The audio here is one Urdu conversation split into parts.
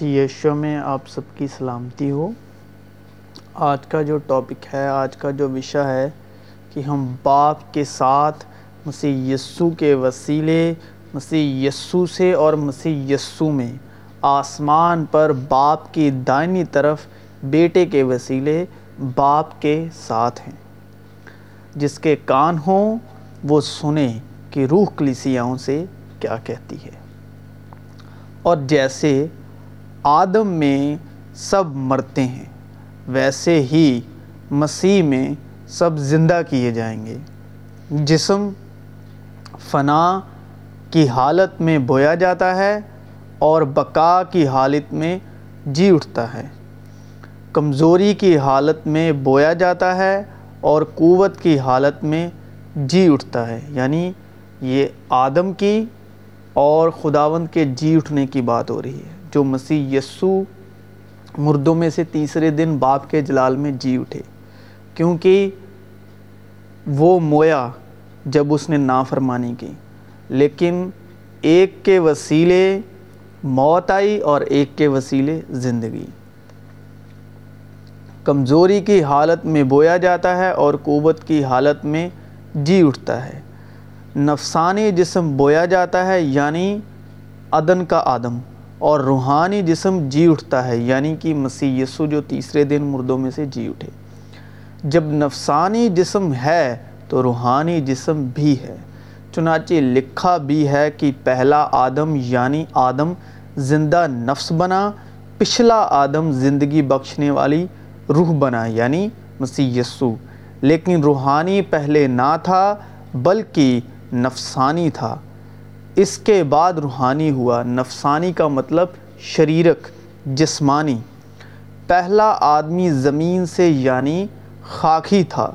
یشو میں آپ سب کی سلامتی ہو۔ آج کا جو ٹاپک ہے، آج کا جو وشا ہے کہ ہم باپ کے ساتھ مسیح یسو کے وسیلے، مسیح یسو سے اور مسیح یسو میں آسمان پر باپ کی دائنی طرف بیٹے کے وسیلے باپ کے ساتھ ہیں۔ جس کے کان ہوں، وہ سنیں کہ روح کلیسیاؤں سے کیا کہتی ہے۔ اور جیسے آدم میں سب مرتے ہیں۔ ویسے ہی مسیح میں سب زندہ کیے جائیں گے۔ جسم فنا کی حالت میں بویا جاتا ہے اور بقا کی حالت میں جی اٹھتا ہے۔ کمزوری کی حالت میں بویا جاتا ہے اور قوت کی حالت میں جی اٹھتا ہے۔ یعنی یہ آدم کی اور خداوند کے جی اٹھنے کی بات ہو رہی ہے۔ جو مسیح یسو مردوں میں سے تیسرے دن باپ کے جلال میں جی اٹھے، کیونکہ وہ مویا جب اس نے نافرمانی کی۔ لیکن ایک کے وسیلے موت آئی اور ایک کے وسیلے زندگی۔ کمزوری کی حالت میں بویا جاتا ہے اور قوت کی حالت میں جی اٹھتا ہے۔ نفسانی جسم بویا جاتا ہے یعنی عدن کا آدم۔ اور روحانی جسم جی اٹھتا ہے یعنی کہ مسیح یسو جو تیسرے دن مردوں میں سے جی اٹھے۔ جب نفسانی جسم ہے تو روحانی جسم بھی ہے۔ چنانچہ لکھا بھی ہے کہ پہلا آدم یعنی آدم، زندہ نفس بنا۔ پچھلا آدم زندگی بخشنے والی روح بنا یعنی مسیح یسو لیکن روحانی پہلے نہ تھا، بلکہ نفسانی تھا۔ اس کے بعد روحانی ہوا، نفسانی کا مطلب شریرک، جسمانی۔ پہلا آدمی زمین سے یعنی خاکی تھا،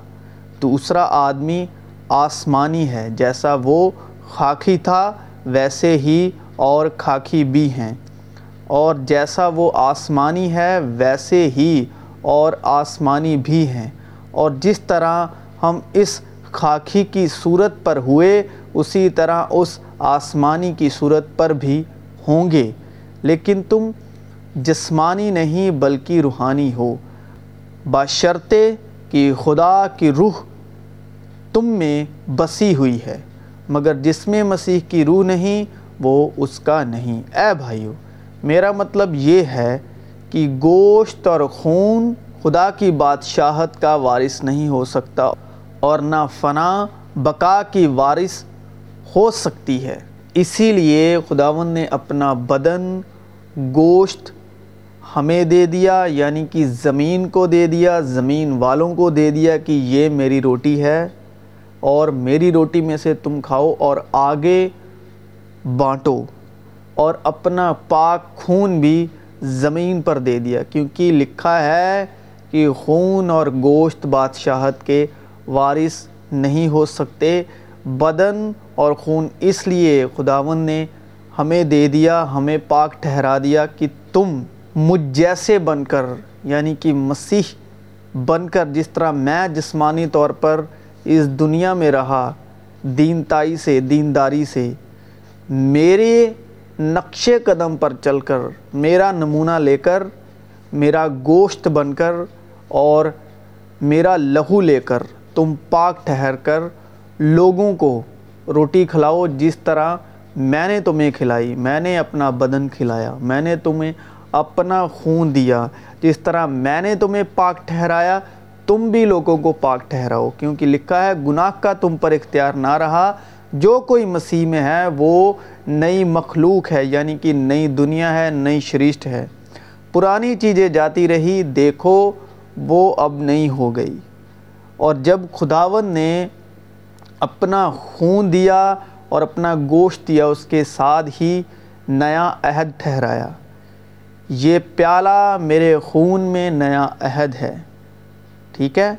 دوسرا آدمی آسمانی ہے، جیسا وہ خاکی تھا، ویسے ہی اور خاکی بھی ہیں۔ اور جیسا وہ آسمانی ہے، ویسے ہی اور آسمانی بھی ہیں۔ اور جس طرح ہم اس خاکی کی صورت پر ہوئے، اسی طرح اس آسمانی کی صورت پر بھی ہوں گے، لیکن تم جسمانی نہیں بلکہ روحانی ہو۔ باشرتے کہ خدا کی روح تم میں بسی ہوئی ہے، مگر جس میں مسیح کی روح نہیں، وہ اس کا نہیں۔ اے بھائیو، میرا مطلب یہ ہے کہ گوشت اور خون خدا کی بادشاہت کا وارث نہیں ہو سکتا، اور نہ فنا، بقا کی وارث ہو سکتی ہے۔ اسی لیے خداون نے اپنا بدن، گوشت ہمیں دے دیا یعنی کہ زمین کو دے دیا، زمین والوں کو دے دیا کہ یہ میری روٹی ہے اور میری روٹی میں سے تم کھاؤ اور آگے بانٹو۔ اور اپنا پاک خون بھی زمین پر دے دیا۔ کیونکہ لکھا ہے کہ خون اور گوشت بادشاہت کے وارث نہیں ہو سکتے۔ بدن اور خون اس لیے خداون نے ہمیں دے دیا، ہمیں پاک ٹھہرا دیا کہ تم مجھ جیسے بن کر یعنی کہ مسیح بن کر جس طرح میں جسمانی طور پر اس دنیا میں رہا دینتائی سے دینداری سے، میرے نقش قدم پر چل کر، میرا نمونہ لے کر، میرا گوشت بن کر، اور میرا لہو لے کر تم پاک ٹھہر کر لوگوں کو روٹی کھلاؤ جس طرح میں نے تمہیں کھلائی، میں نے اپنا بدن کھلایا، میں نے تمہیں اپنا خون دیا۔ جس طرح میں نے تمہیں پاک ٹھہرایا، تم بھی لوگوں کو پاک ٹھہراؤ۔ کیونکہ لکھا ہے، گناہ کا تم پر اختیار نہ رہا۔ جو کوئی مسیح میں ہے، وہ نئی مخلوق ہے یعنی کہ نئی دنیا ہے، نئی شریشت ہے۔ پرانی چیزیں جاتی رہی، دیکھو، وہ اب نہیں ہو گئی۔ اور جب خداون نے اپنا خون دیا اور اپنا گوشت دیا، اس کے ساتھ ہی نیا عہد ٹھہرایا۔ یہ پیالہ میرے خون میں نیا عہد ہے۔ ٹھیک ہے؟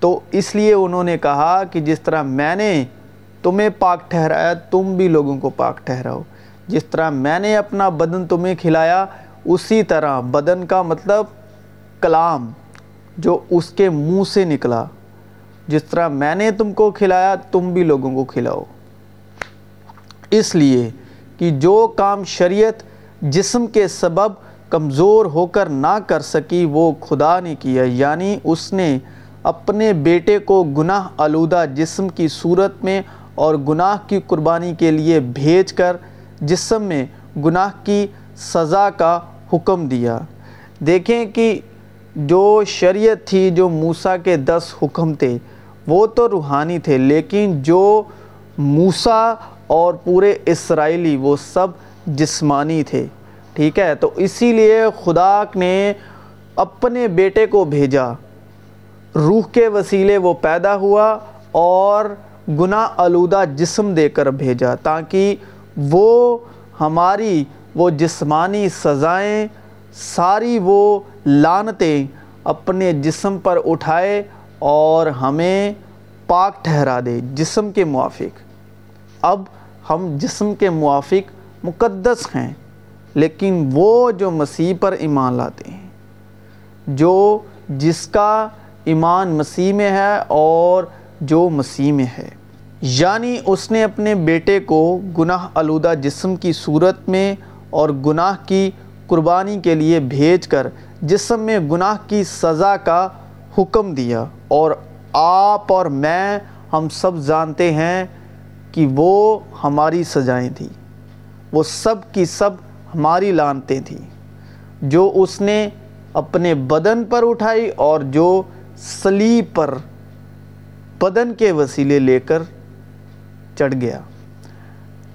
تو اس لیے انہوں نے کہا کہ جس طرح میں نے تمہیں پاک ٹھہرایا، تم بھی لوگوں کو پاک ٹھہراؤ۔ جس طرح میں نے اپنا بدن تمہیں کھلایا، اسی طرح بدن کا مطلب کلام جو اس کے منہ سے نکلا۔ جس طرح میں نے تم کو کھلایا، تم بھی لوگوں کو کھلاؤ۔ اس لیے کہ جو کام شریعت جسم کے سبب کمزور ہو کر نہ کر سکی، وہ خدا نے کیا۔ یعنی اس نے اپنے بیٹے کو گناہ آلودہ جسم کی صورت میں اور گناہ کی قربانی کے لیے بھیج کر جسم میں گناہ کی سزا کا حکم دیا۔ دیکھیں کہ جو شریعت تھی، جو موسیٰ کے دس حکم تھے وہ تو روحانی تھے، لیکن جو موسیٰ اور پورے اسرائیلی، وہ سب جسمانی تھے، ٹھیک ہے؟ تو اسی لیے خدا نے اپنے بیٹے کو بھیجا۔ روح کے وسیلے وہ پیدا ہوا اور گناہ آلودہ جسم دے کر بھیجا، تاکہ وہ ہماری وہ جسمانی سزائیں، ساری وہ لانتیں اپنے جسم پر اٹھائے اور ہمیں پاک ٹھہرا دے جسم کے موافق۔ اب ہم جسم کے موافق مقدس ہیں، لیکن وہ جو مسیح پر ایمان لاتے ہیں، جو جس کا ایمان مسیح میں ہے اور جو مسیح میں ہے۔ یعنی اس نے اپنے بیٹے کو گناہ آلودہ جسم کی صورت میں اور گناہ کی قربانی کے لیے بھیج کر جسم میں گناہ کی سزا کا حکم دیا۔ اور آپ اور میں ہم سب جانتے ہیں کہ وہ ہماری سزائیں تھیں۔ وہ سب کی سب ہماری لانتیں تھیں۔ جو اس نے اپنے بدن پر اٹھائی اور جو سلیب پر بدن کے وسیلے لے کر چڑھ گیا۔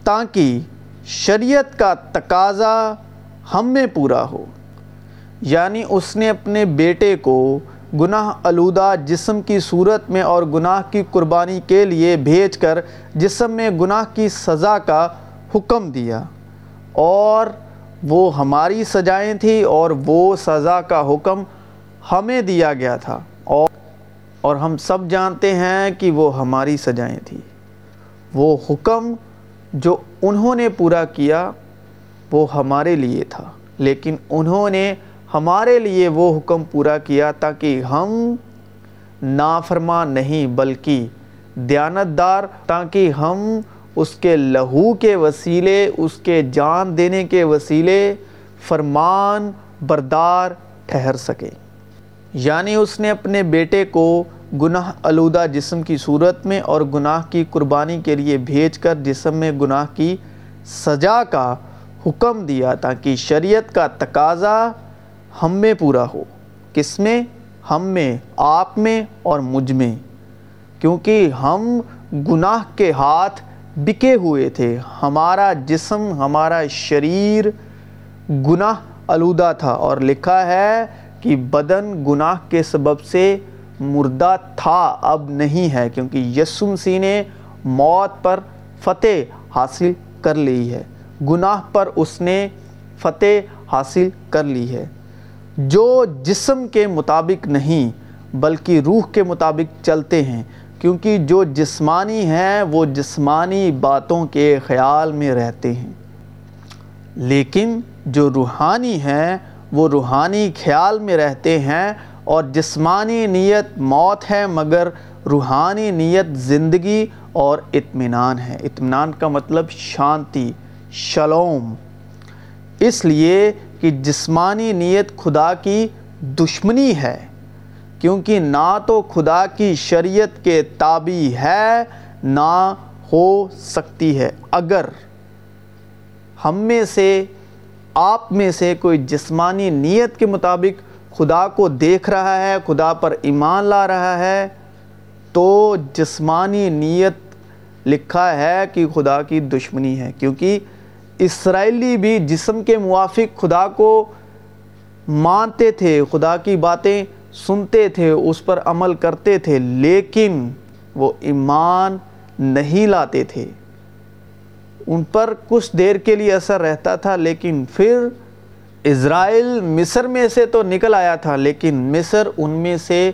تاکہ شریعت کا تقاضا ہم میں پورا ہو۔ یعنی اس نے اپنے بیٹے کو گناہ آلودہ جسم کی صورت میں اور گناہ کی قربانی کے لیے بھیج کر جسم میں گناہ کی سزا کا حکم دیا۔ اور وہ ہماری سجائیں تھیں اور وہ سزا کا حکم ہمیں دیا گیا تھا۔ اور اور ہم سب جانتے ہیں کہ وہ ہماری سجائیں تھیں وہ حکم جو انہوں نے پورا کیا وہ ہمارے لیے تھا۔ لیکن انہوں نے ہمارے لیے وہ حکم پورا کیا تاکہ ہم نافرما نہیں بلکہ دیانتدار تاکہ ہم اس کے لہو کے وسیلے، اس کے جان دینے کے وسیلے فرمان بردار ٹھہر سکے۔ یعنی اس نے اپنے بیٹے کو گناہ آلودہ جسم کی صورت میں اور گناہ کی قربانی کے لیے بھیج کر جسم میں گناہ کی سجا کا حکم دیا تاکہ شریعت کا تقاضا ہم میں پورا ہو۔ کس میں؟ ہم میں، آپ میں اور مجھ میں۔ کیونکہ ہم گناہ کے ہاتھ بکے ہوئے تھے۔ ہمارا جسم، ہمارا شریر گناہ آلودہ تھا اور لکھا ہے کہ بدن گناہ کے سبب سے مردہ تھا، اب نہیں ہے۔ کیونکہ یسو مسیح نے موت پر فتح حاصل کر لی ہے۔ گناہ پر اس نے فتح حاصل کر لی ہے۔ جو جسم کے مطابق نہیں، بلکہ روح کے مطابق چلتے ہیں، کیونکہ جو جسمانی ہیں، وہ جسمانی باتوں کے خیال میں رہتے ہیں۔ لیکن جو روحانی ہیں، وہ روحانی خیال میں رہتے ہیں اور جسمانی نیت موت ہے، مگر روحانی نیت زندگی اور اطمینان ہے۔ اطمینان کا مطلب شانتی، شلوم۔ اس لیے کہ جسمانی نیت خدا کی دشمنی ہے، کیونکہ نہ تو خدا کی شریعت کے تابع ہے، نہ ہو سکتی ہے۔ اگر ہم میں سے، آپ میں سے کوئی جسمانی نیت کے مطابق خدا کو دیکھ رہا ہے، خدا پر ایمان لا رہا ہے، تو جسمانی نیت لکھا ہے کہ خدا کی دشمنی ہے، کیونکہ اسرائیلی بھی جسم کے موافق خدا کو مانتے تھے، خدا کی باتیں سنتے تھے، اس پر عمل کرتے تھے، لیکن وہ ایمان نہیں لاتے تھے۔ ان پر کچھ دیر کے لیے اثر رہتا تھا، لیکن پھر اسرائیل مصر میں سے تو نکل آیا تھا، لیکن مصر ان میں سے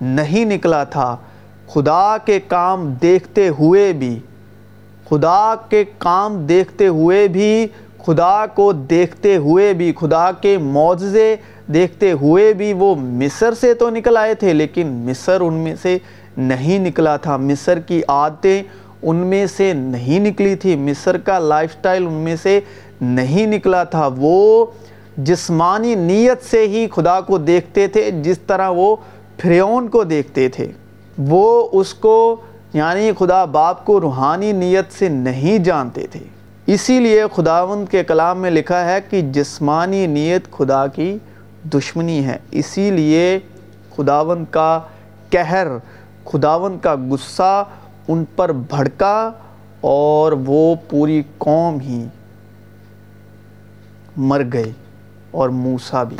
نہیں نکلا تھا۔ خدا کے کام دیکھتے ہوئے بھی خدا کے کام دیکھتے ہوئے بھی، خدا کو دیکھتے ہوئے بھی، خدا کے معجزے دیکھتے ہوئے بھی وہ مصر سے تو نکل آئے تھے، لیکن مصر ان میں سے نہیں نکلا تھا۔ مصر کی عادتیں ان میں سے نہیں نکلی تھی۔ مصر کا لائف سٹائل ان میں سے نہیں نکلا تھا۔ وہ جسمانی نیت سے ہی خدا کو دیکھتے تھے، جس طرح وہ فریون کو دیکھتے تھے۔ وہ اس کو یعنی خدا باپ کو روحانی نیت سے نہیں جانتے تھے۔ اسی لیے خداوند کے کلام میں لکھا ہے کہ جسمانی نیت خدا کی دشمنی ہے۔ اسی لیے خداوند کا کہر خداوند کا غصہ ان پر بھڑکا اور وہ پوری قوم ہی مر گئے اور موسیٰ بھی،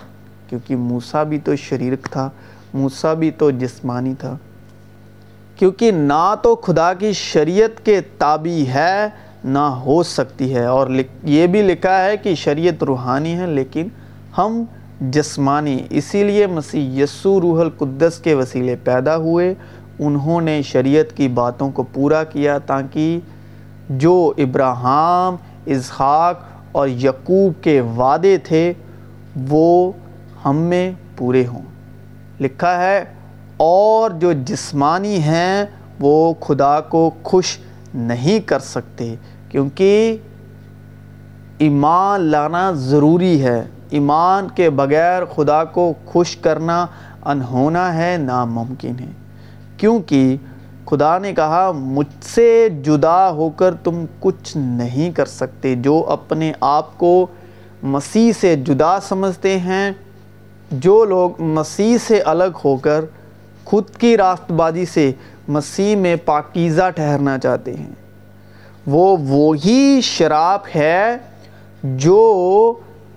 کیونکہ موسیٰ بھی تو شریرک تھا، موسیٰ بھی تو جسمانی تھا۔ کیونکہ نہ تو خدا کی شریعت کے تابع ہے، نہ ہو سکتی ہے۔ اور یہ بھی لکھا ہے کہ شریعت روحانی ہے، لیکن ہم جسمانی، اسی لیے مسیح یسو روح القدس کے وسیلے پیدا ہوئے۔ انہوں نے شریعت کی باتوں کو پورا کیا تاکہ جو ابراہم اسحاق اور یقوب کے وعدے تھے، وہ ہم میں پورے ہوں۔ لکھا ہے اور جو جسمانی ہیں وہ خدا کو خوش نہیں کر سکتے، کیونکہ ایمان لانا ضروری ہے۔ ایمان کے بغیر خدا کو خوش کرنا انہونا ہے، ناممکن ہے۔ کیونکہ خدا نے کہا، مجھ سے جدا ہو کر تم کچھ نہیں کر سکتے۔ جو اپنے آپ کو مسیح سے جدا سمجھتے ہیں، جو لوگ مسیح سے الگ ہو کر خود کی راست بازی سے مسیح میں پاکیزہ ٹھہرنا چاہتے ہیں۔ وہ وہی شراب ہے جو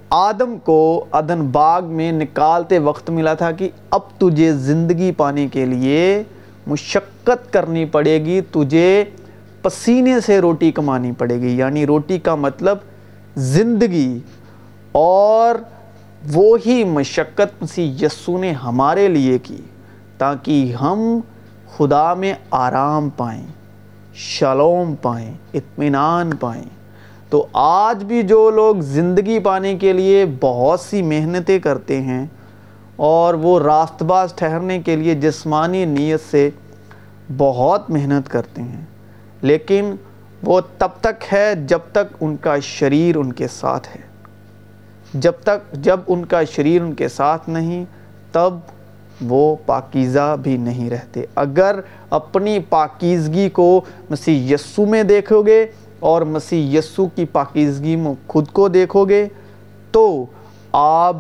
آدم کو عدن باغ میں نکالتے وقت ملا تھا کہ اب تجھے زندگی پانے کے لیے مشقت کرنی پڑے گی، تجھے پسینے سے روٹی کمانی پڑے گی۔ یعنی روٹی کا مطلب زندگی۔ اور وہی مشقت مسیح یسو نے ہمارے لیے کی۔ تاکہ ہم خدا میں آرام پائیں، شلوم پائیں، اطمینان پائیں۔ تو آج بھی جو لوگ زندگی پانے کے لیے بہت سی محنتیں کرتے ہیں اور وہ راست باز ٹھہرنے کے لیے جسمانی نیت سے بہت محنت کرتے ہیں، لیکن وہ تب تک ہے جب تک ان کا شریر ان کے ساتھ ہے۔ جب تک، جب ان کا شریر ان کے ساتھ نہیں، تب وہ پاکیزہ بھی نہیں رہتے۔ اگر اپنی پاکیزگی کو مسیح یسو میں دیکھو گے اور مسیح یسو کی پاکیزگی میں خود کو دیکھو گے، تو آپ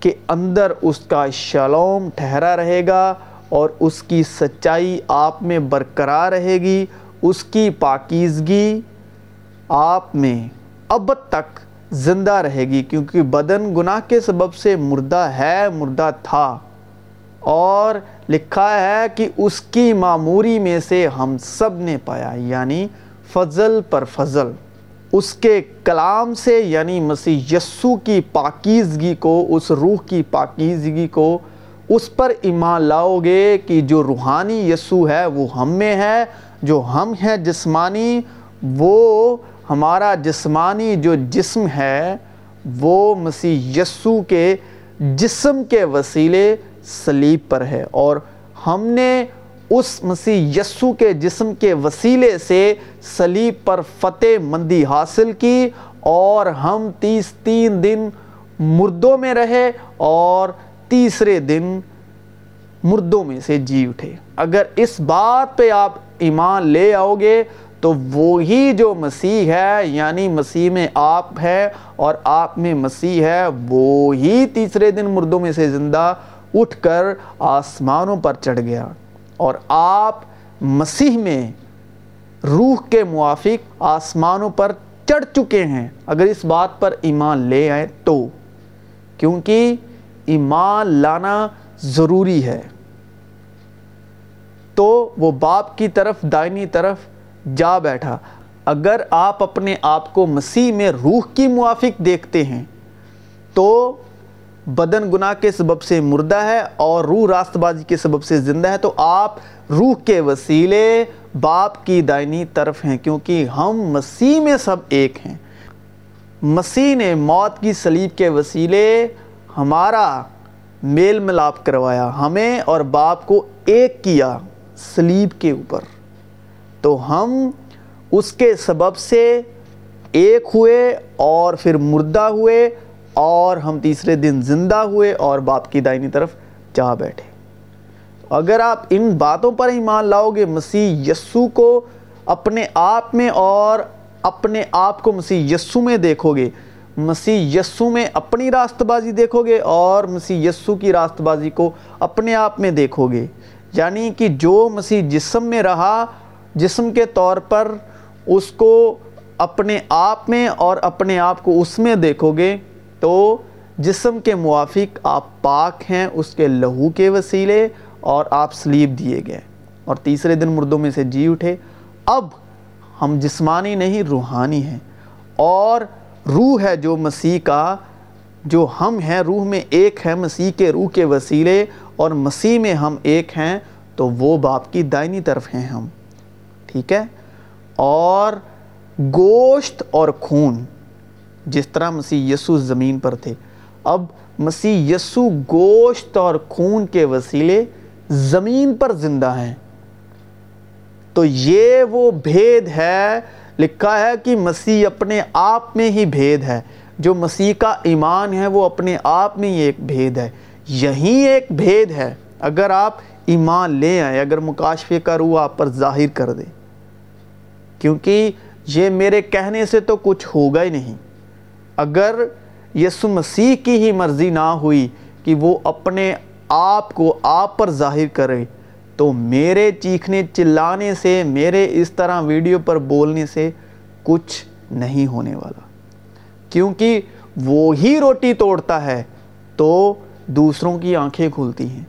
کے اندر اس کا شلوم ٹھہرا رہے گا اور اس کی سچائی آپ میں برقرار رہے گی۔ اس کی پاکیزگی آپ میں اب تک زندہ رہے گی، کیونکہ بدن گناہ کے سبب سے مردہ ہے، مردہ تھا۔ اور لکھا ہے کہ اس کی معموری میں سے ہم سب نے پایا یعنی فضل پر فضل۔ اس کے کلام سے یعنی مسیح یسو کی پاکیزگی کو، اس روح کی پاکیزگی کو اس پر ایمان لاؤ گے کہ جو روحانی یسو ہے، وہ ہم میں ہے۔ جو ہم ہیں جسمانی، وہ ہمارا جسمانی جو جسم ہے، وہ مسیح یسو کے جسم کے وسیلے سلیب پر ہے۔ اور ہم نے اس مسیح یسو کے جسم کے وسیلے سے سلیب پر فتح مندی حاصل کی اور ہم تیس تین دن مردوں میں رہے اور تیسرے دن مردوں میں سے جی اٹھے۔ اگر اس بات پہ آپ ایمان لے آؤ گے تو وہی جو مسیح ہے یعنی مسیح میں آپ ہے اور آپ میں مسیح ہے، وہی تیسرے دن مردوں میں سے زندہ اٹھ کر آسمانوں پر چڑھ گیا اور آپ مسیح میں روح کے موافق آسمانوں پر چڑھ چکے ہیں۔ اگر اس بات پر ایمان لے آئیں تو، کیونکہ ایمان لانا ضروری ہے۔ تو وہ باپ کی طرف، دائنی طرف جا بیٹھا۔ اگر آپ اپنے آپ کو مسیح میں روح کی موافق دیکھتے ہیں تو بدن گناہ کے سبب سے مردہ ہے اور روح راست بازی کے سبب سے زندہ ہے، تو آپ روح کے وسیلے باپ کی دائنی طرف ہیں، کیونکہ ہم مسیح میں سب ایک ہیں۔ مسیح نے موت کی سلیب کے وسیلے ہمارا میل ملاپ کروایا، ہمیں اور باپ کو ایک کیا سلیب کے اوپر۔ تو ہم اس کے سبب سے ایک ہوئے اور پھر مردہ ہوئے اور ہم تیسرے دن زندہ ہوئے اور باپ کی دائنی طرف جا بیٹھے۔ اگر آپ ان باتوں پر ایمان لاؤ گے، مسیح یسو کو اپنے آپ میں اور اپنے آپ کو مسیح یسو میں دیکھو گے۔ مسیح یسو میں اپنی راست بازی دیکھو گے اور مسیح یسو کی راست بازی کو اپنے آپ میں دیکھو گے۔ یعنی کہ جو مسیح جسم میں رہا، جسم کے طور پر اس کو اپنے آپ میں اور اپنے آپ کو اس میں دیکھو گے۔ تو جسم کے موافق آپ پاک ہیں، اس کے لہو کے وسیلے اور آپ سلیب دیے گئے۔ اور تیسرے دن مردوں میں سے جی اٹھے۔ اب ہم جسمانی نہیں، روحانی ہیں۔ اور روح ہے جو مسیح کا، جو ہم ہیں، روح میں ایک ہے۔ مسیح کے روح کے وسیلے اور مسیح میں ہم ایک ہیں، تو وہ باپ کی دائنی طرف ہیں ہم۔ ٹھیک ہے؟ اور گوشت اور خون۔ جس طرح مسیح یسو زمین پر تھے۔ اب مسیح یسو گوشت اور خون کے وسیلے زمین پر زندہ ہیں۔ تو یہ وہ بھید ہے، لکھا ہے کہ مسیح اپنے آپ میں ہی بھید ہے۔ جو مسیح کا ایمان ہے، وہ اپنے آپ میں ہی ایک بھید ہے۔ یہی ایک بھید ہے۔ اگر آپ ایمان لے آئیں، اگر مکاشفے کا روح آپ پر ظاہر کر دے۔ کیونکہ یہ میرے کہنے سے تو کچھ ہوگا ہی نہیں۔ اگر یسو مسیح کی ہی مرضی نہ ہوئی کہ وہ اپنے آپ کو آپ پر ظاہر کرے، تو میرے چیخنے، چلانے سے، میرے اس طرح ویڈیو پر بولنے سے کچھ نہیں ہونے والا۔ کیونکہ وہ ہی روٹی توڑتا ہے تو دوسروں کی آنکھیں کھلتی ہیں۔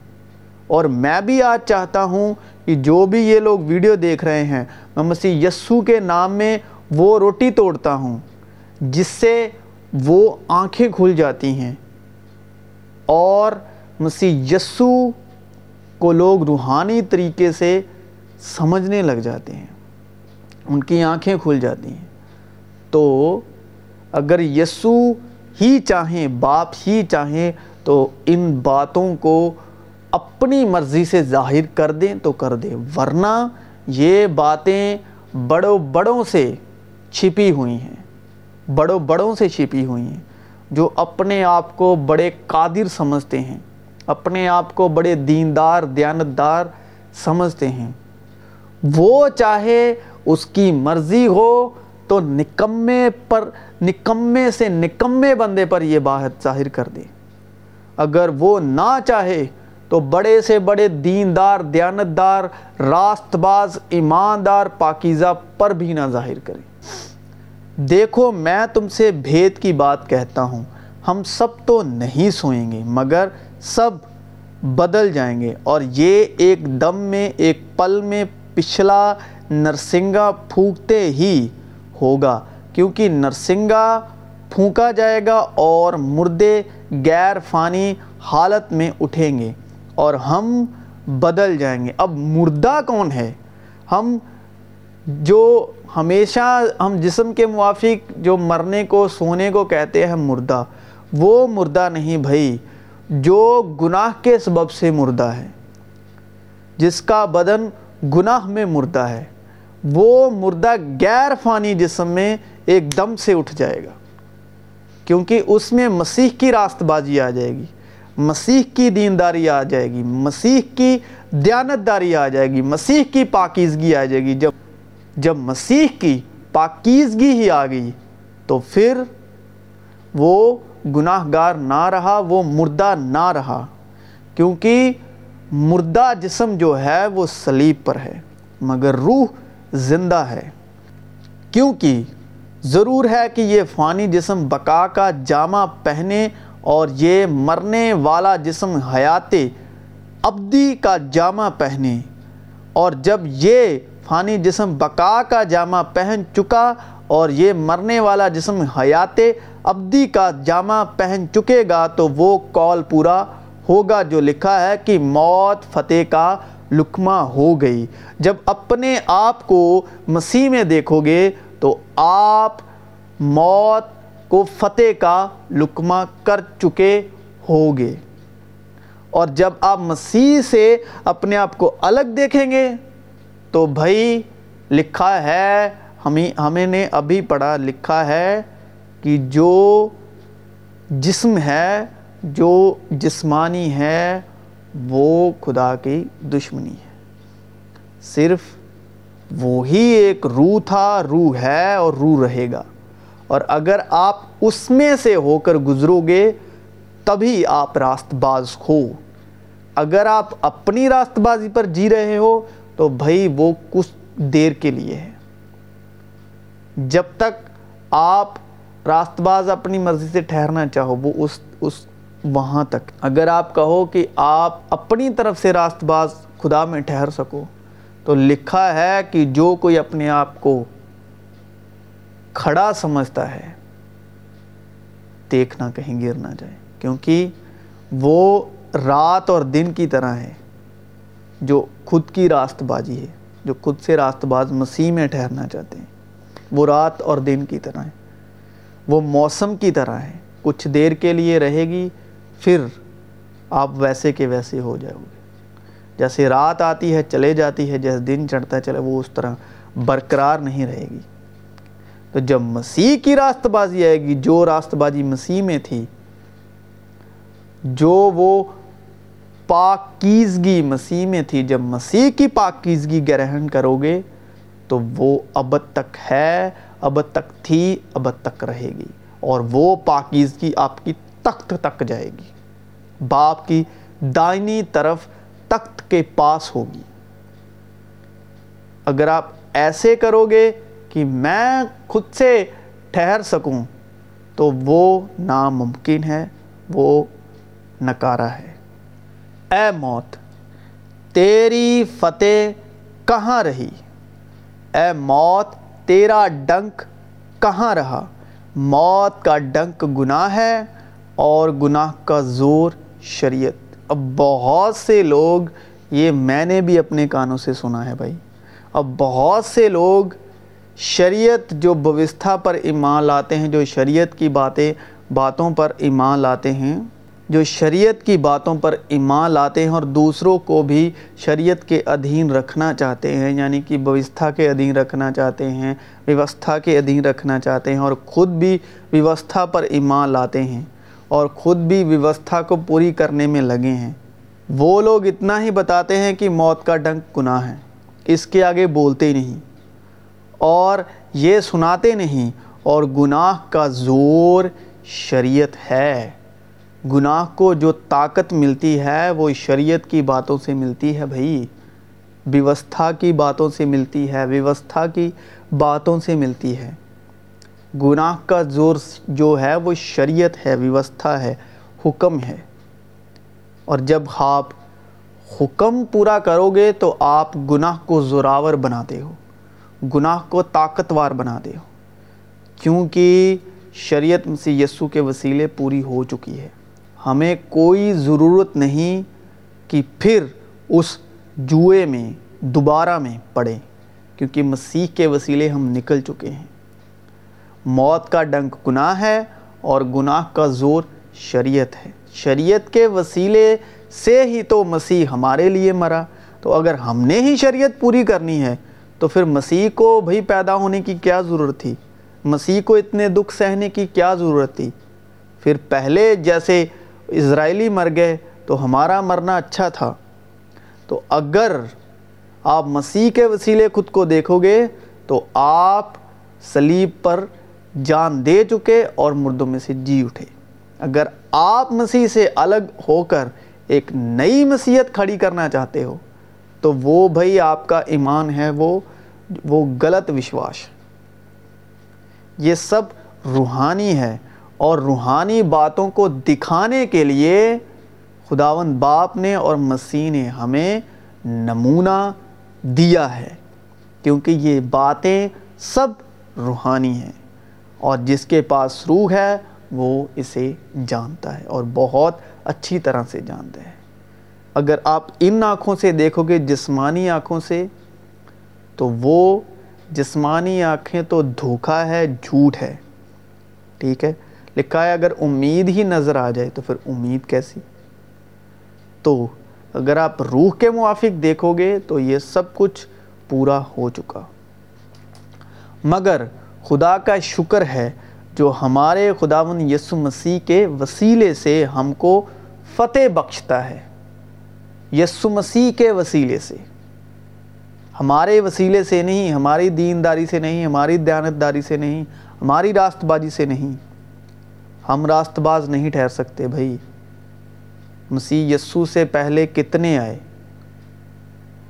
اور میں بھی آج چاہتا ہوں کہ جو بھی یہ لوگ ویڈیو دیکھ رہے ہیں، میں مسیح یسو کے نام میں وہ روٹی توڑتا ہوں، جس سے وہ آنکھیں کھل جاتی ہیں اور مسیح یسو کو لوگ روحانی طریقے سے سمجھنے لگ جاتے ہیں۔ ان کی آنکھیں کھل جاتی ہیں۔ تو اگر یسو ہی چاہیں، باپ ہی چاہیں تو ان باتوں کو اپنی مرضی سے ظاہر کر دیں تو کر دیں۔ ورنہ یہ باتیں بڑوں بڑوں سے چھپی ہوئی ہیں۔ بڑوں بڑوں سے چھپی ہوئی ہیں، جو اپنے آپ کو بڑے قادر سمجھتے ہیں، اپنے آپ کو بڑے دیندار، دیانتدار سمجھتے ہیں۔ وہ چاہے اس کی مرضی ہو تو نکمے پر، نکمے سے نکمے بندے پر یہ بات ظاہر کر دے۔ اگر وہ نہ چاہے تو بڑے سے بڑے دیندار، دیانتدار راست باز ایماندار، پاکیزہ پر بھی نہ ظاہر کرے۔ دیکھو، میں تم سے بھید کی بات کہتا ہوں۔ ہم سب تو نہیں سوئیں گے، مگر سب بدل جائیں گے۔ اور یہ ایک دم میں، ایک پل میں پچھلا نرسنگا پھونکتے ہی ہوگا، کیونکہ نرسنگا پھونکا جائے گا اور مردے غیر فانی حالت میں اٹھیں گے اور ہم بدل جائیں گے۔ اب مردہ کون ہے؟ ہم جو ہمیشہ ہم جسم کے موافق جو مرنے کو، سونے کو کہتے ہیں مردہ، وہ مردہ نہیں بھائی، جو گناہ کے سبب سے مردہ ہے، جس کا بدن گناہ میں مردہ ہے، وہ مردہ غیر فانی جسم میں ایک دم سے اٹھ جائے گا، کیونکہ اس میں مسیح کی راست بازی آ جائے گی، مسیح کی دینداری آ جائے گی، مسیح کی دیانتداری آ جائے گی، مسیح کی پاکیزگی آ جائے گی۔ جب جب مسیح کی پاکیزگی ہی آ گئی، تو پھر وہ گناہ گار نہ رہا، وہ مردہ نہ رہا، کیونکہ مردہ جسم جو ہے وہ سلیب پر ہے، مگر روح زندہ ہے۔ کیونکہ ضرور ہے کہ یہ فانی جسم بقا کا جامع پہنے اور یہ مرنے والا جسم حیات ابدی کا جامع پہنے۔ اور جب یہ فانی جسم بقا کا جامع پہن چکا اور یہ مرنے والا جسم حیات ابدی کا جامع پہن چکے گا تو وہ کال پورا ہوگا جو لکھا ہے کہ موت فتح کا لکمہ ہو گئی۔ جب اپنے آپ کو مسیح میں دیکھو گے تو آپ موت کو فتح کا لکمہ کر چکے ہوگے۔ اور جب آپ مسیح سے اپنے آپ کو الگ دیکھیں گے تو بھائی لکھا ہے، ہمیں ہمیں نے ابھی پڑھا، لکھا ہے کہ جو جسم ہے، جو جسمانی ہے، وہ خدا کی دشمنی ہے۔ صرف وہی ایک روح تھا، روح ہے اور روح رہے گا۔ اور اگر آپ اس میں سے ہو کر گزرو گے، تبھی آپ راست باز ہو۔ اگر آپ اپنی راست بازی پر جی رہے ہو تو بھائی وہ کچھ دیر کے لیے ہے۔ جب تک آپ راست باز اپنی مرضی سے ٹھہرنا چاہو، وہ اس اس وہاں تک۔ اگر آپ کہو کہ آپ اپنی طرف سے راست باز خدا میں ٹھہر سکو، تو لکھا ہے کہ جو کوئی اپنے آپ کو کھڑا سمجھتا ہے دیکھنا کہیں، گر نہ جائے۔ کیونکہ وہ رات اور دن کی طرح ہے۔ جو خود کی راست بازی ہے، جو خود سے راست باز مسیح میں ٹھہرنا چاہتے ہیں۔ وہ رات اور دن کی طرح ہے۔ وہ موسم کی طرح ہے۔ کچھ دیر کے لیے رہے گی، پھر آپ ویسے کے ویسے ہو جاؤ گے۔ جیسے رات آتی ہے، چلے جاتی ہے، جیسے دن چڑھتا ہے چلے، وہ اس طرح برقرار نہیں رہے گی۔ تو جب مسیح کی راست بازی آئے گی، جو راست بازی مسیح میں تھی، جو وہ پاکیزگی مسیح میں تھی۔ جب مسیح کی پاکیزگی گرہن کرو گے تو وہ ابد تک ہے، ابد تک تھی، ابد تک رہے گی اور وہ پاکیزگی آپ کی تخت تک جائے گی۔ باپ کی دائنی طرف تخت کے پاس ہوگی۔ اگر آپ ایسے کرو گے کہ میں خود سے ٹھہر سکوں تو وہ ناممکن ہے، وہ نکارہ ہے۔ اے موت، تیری فتح کہاں رہی؟ اے موت، تیرا ڈنک کہاں رہا؟ موت کا ڈنک گناہ ہے اور گناہ کا زور شریعت۔ اب بہت سے لوگ، یہ میں نے بھی اپنے کانوں سے سنا ہے بھائی۔ اب بہت سے لوگ شریعت جو بوستھا پر ایمان لاتے ہیں، جو شریعت کی باتیں، باتوں پر ایمان لاتے ہیں جو شریعت کی باتوں پر ایمان لاتے ہیں اور دوسروں کو بھی شریعت کے ادھین رکھنا چاہتے ہیں یعنی کہ بوستھا کے ادھین رکھنا چاہتے ہیں، ویوستھا کے ادھین رکھنا چاہتے ہیں اور خود بھی ویوستھا پر ایمان لاتے ہیں اور خود بھی ویوستھا کو پوری کرنے میں لگے ہیں۔ وہ لوگ اتنا ہی بتاتے ہیں کہ موت کا ڈنک گناہ ہے، اس کے آگے بولتے ہی نہیں اور یہ سناتے نہیں اور گناہ کا زور شریعت ہے۔ گناہ کو جو طاقت ملتی ہے، وہ شریعت کی باتوں سے ملتی ہے بھائی۔ ویوستھا کی باتوں سے ملتی ہے، ویوستھا کی باتوں سے ملتی ہے۔ گناہ کا زور جو ہے، وہ شریعت ہے، ویوستھا ہے، حکم ہے۔ اور جب آپ حکم پورا کرو گے، تو آپ گناہ کو زوراور بناتے ہو۔ گناہ کو طاقتوار بنا دے ہو۔ کیونکہ شریعت مسیح یسو کے وسیلے پوری ہو چکی ہے۔ ہمیں کوئی ضرورت نہیں کہ پھر اس جوئے میں، دوبارہ میں پڑیں کیونکہ مسیح کے وسیلے ہم نکل چکے ہیں۔ موت کا ڈنک گناہ ہے اور گناہ کا زور شریعت ہے۔ شریعت کے وسیلے سے ہی تو مسیح ہمارے لیے مرا۔ تو اگر ہم نے ہی شریعت پوری کرنی ہے، تو پھر مسیح کو بھئی پیدا ہونے کی کیا ضرورت تھی؟ مسیح کو اتنے دکھ سہنے کی کیا ضرورت تھی؟ پھر پہلے جیسے اسرائیلی مر گئے تو ہمارا مرنا اچھا تھا۔ تو اگر آپ مسیح کے وسیلے خود کو دیکھو گے تو آپ سلیب پر جان دے چکے اور مردوں میں سے جی اٹھے۔ اگر آپ مسیح سے الگ ہو کر ایک نئی مسیحت کھڑی کرنا چاہتے ہو، تو وہ بھائی آپ کا ایمان ہے، وہ وہ غلط وشواس۔ یہ سب روحانی ہے۔ اور روحانی باتوں کو دکھانے کے لیے خداون باپ نے اور مسیح نے ہمیں نمونہ دیا ہے، کیونکہ یہ باتیں سب روحانی ہیں۔ اور جس کے پاس روح ہے، وہ اسے جانتا ہے اور بہت اچھی طرح سے جانتا ہے۔ اگر آپ ان آنکھوں سے دیکھو گے، جسمانی آنکھوں سے، تو وہ جسمانی آنکھیں تو دھوکا ہے، جھوٹ ہے۔ ٹھیک ہے؟ لکھا ہے، اگر امید ہی نظر آ جائے تو پھر امید کیسی؟ تو اگر آپ روح کے موافق دیکھو گے تو یہ سب کچھ پورا ہو چکا۔ مگر خدا کا شکر ہے جو ہمارے خداون یسو مسیح کے وسیلے سے ہم کو فتح بخشتا ہے۔ یسو مسیح کے وسیلے سے۔ ہمارے وسیلے سے نہیں، ہماری دینداری سے نہیں، ہماری دیانتداری سے نہیں، ہماری راست بازی سے نہیں۔ ہم راست باز نہیں ٹھہر سکتے بھائی۔ مسیح یسو سے پہلے کتنے آئے؟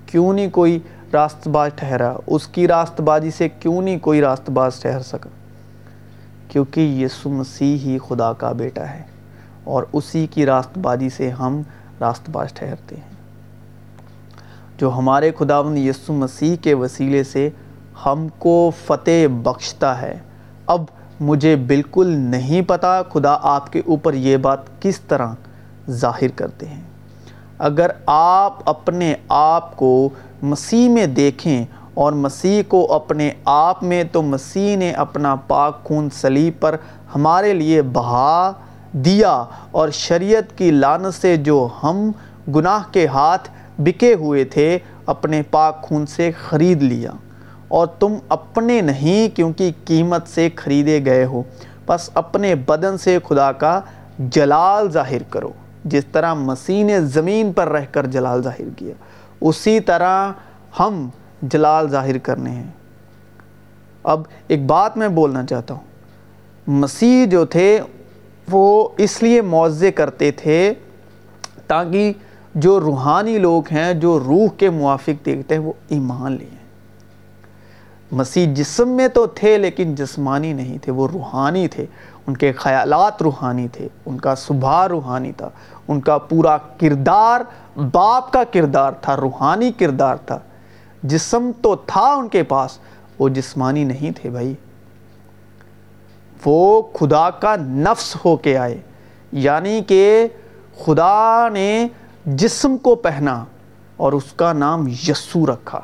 کیوں نہیں کوئی راست باز ٹھہرا؟ اس کی راست بازی سے کیوں نہیں کوئی راست باز ٹھہر سکا؟ کیونکہ یسو مسیح ہی خدا کا بیٹا ہے اور اسی کی راست بازی سے ہم راست باز ٹھہرتے ہیں۔ جو ہمارے خداوند یسو مسیح کے وسیلے سے ہم کو فتح بخشتا ہے، اب مجھے بالکل نہیں پتا خدا آپ کے اوپر یہ بات کس طرح ظاہر کرتے ہیں۔ اگر آپ اپنے آپ کو مسیح میں دیکھیں اور مسیح کو اپنے آپ میں، تو مسیح نے اپنا پاک خون سلیب پر ہمارے لیے بہا دیا اور شریعت کی لانت سے جو ہم گناہ کے ہاتھ بکے ہوئے تھے، اپنے پاک خون سے خرید لیا۔ اور تم اپنے نہیں کیونکہ قیمت سے خریدے گئے ہو۔ بس اپنے بدن سے خدا کا جلال ظاہر کرو۔ جس طرح مسیح نے زمین پر رہ کر جلال ظاہر کیا، اسی طرح ہم جلال ظاہر کرنے ہیں۔ اب ایک بات میں بولنا چاہتا ہوں۔ مسیح جو تھے، وہ اس لیے معوضے کرتے تھے تاکہ جو روحانی لوگ ہیں، جو روح کے موافق دیکھتے ہیں وہ ایمان لیں۔ مسیح جسم میں تو تھے لیکن جسمانی نہیں تھے، وہ روحانی تھے۔ ان کے خیالات روحانی تھے، ان کا صبح روحانی تھا۔ ان کا پورا کردار باپ کا کردار تھا، روحانی کردار تھا۔ جسم تو تھا ان کے پاس، وہ جسمانی نہیں تھے بھائی۔ وہ خدا کا نفس ہو کے آئے یعنی کہ خدا نے جسم کو پہنا اور اس کا نام یسو رکھا۔